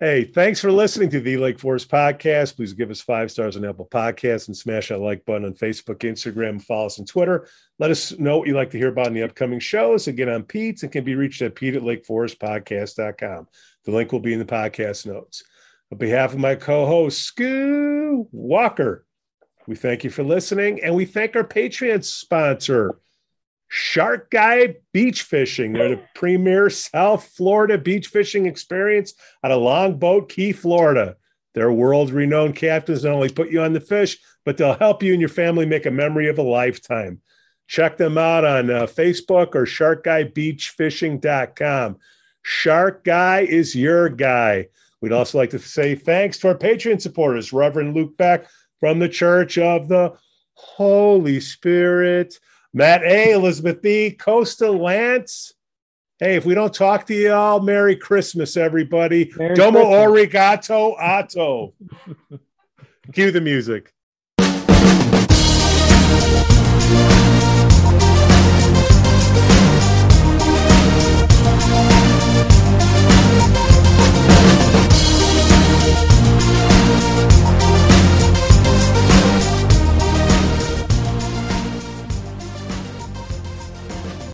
hey, thanks for listening to the Lake Forest podcast. Please give us five stars on Apple Podcasts and smash that like button on Facebook, Instagram, follow us on Twitter. Let us know what you'd like to hear about in the upcoming shows. Again, I'm Pete and can be reached at Pete at LakeForestPodcast.com. The link will be in the podcast notes. On behalf of my co-host, Skoo Walker, we thank you for listening and we thank our Patreon sponsor, Shark Guy Beach Fishing. They're the premier South Florida beach fishing experience out of Longboat Key, Florida. Their world renowned captains not only put you on the fish, but they'll help you and your family make a memory of a lifetime. Check them out on uh, Facebook or sharkguybeachfishing.com. Shark Guy is your guy. We'd also like to say thanks to our Patreon supporters, Reverend Luke Beck from the Church of the Holy Spirit, Matt A, Elizabeth B, Kosta Lance. Hey, if we don't talk to you all, Merry Christmas, everybody. Merry Domo Christmas. Origato Otto. Cue the music.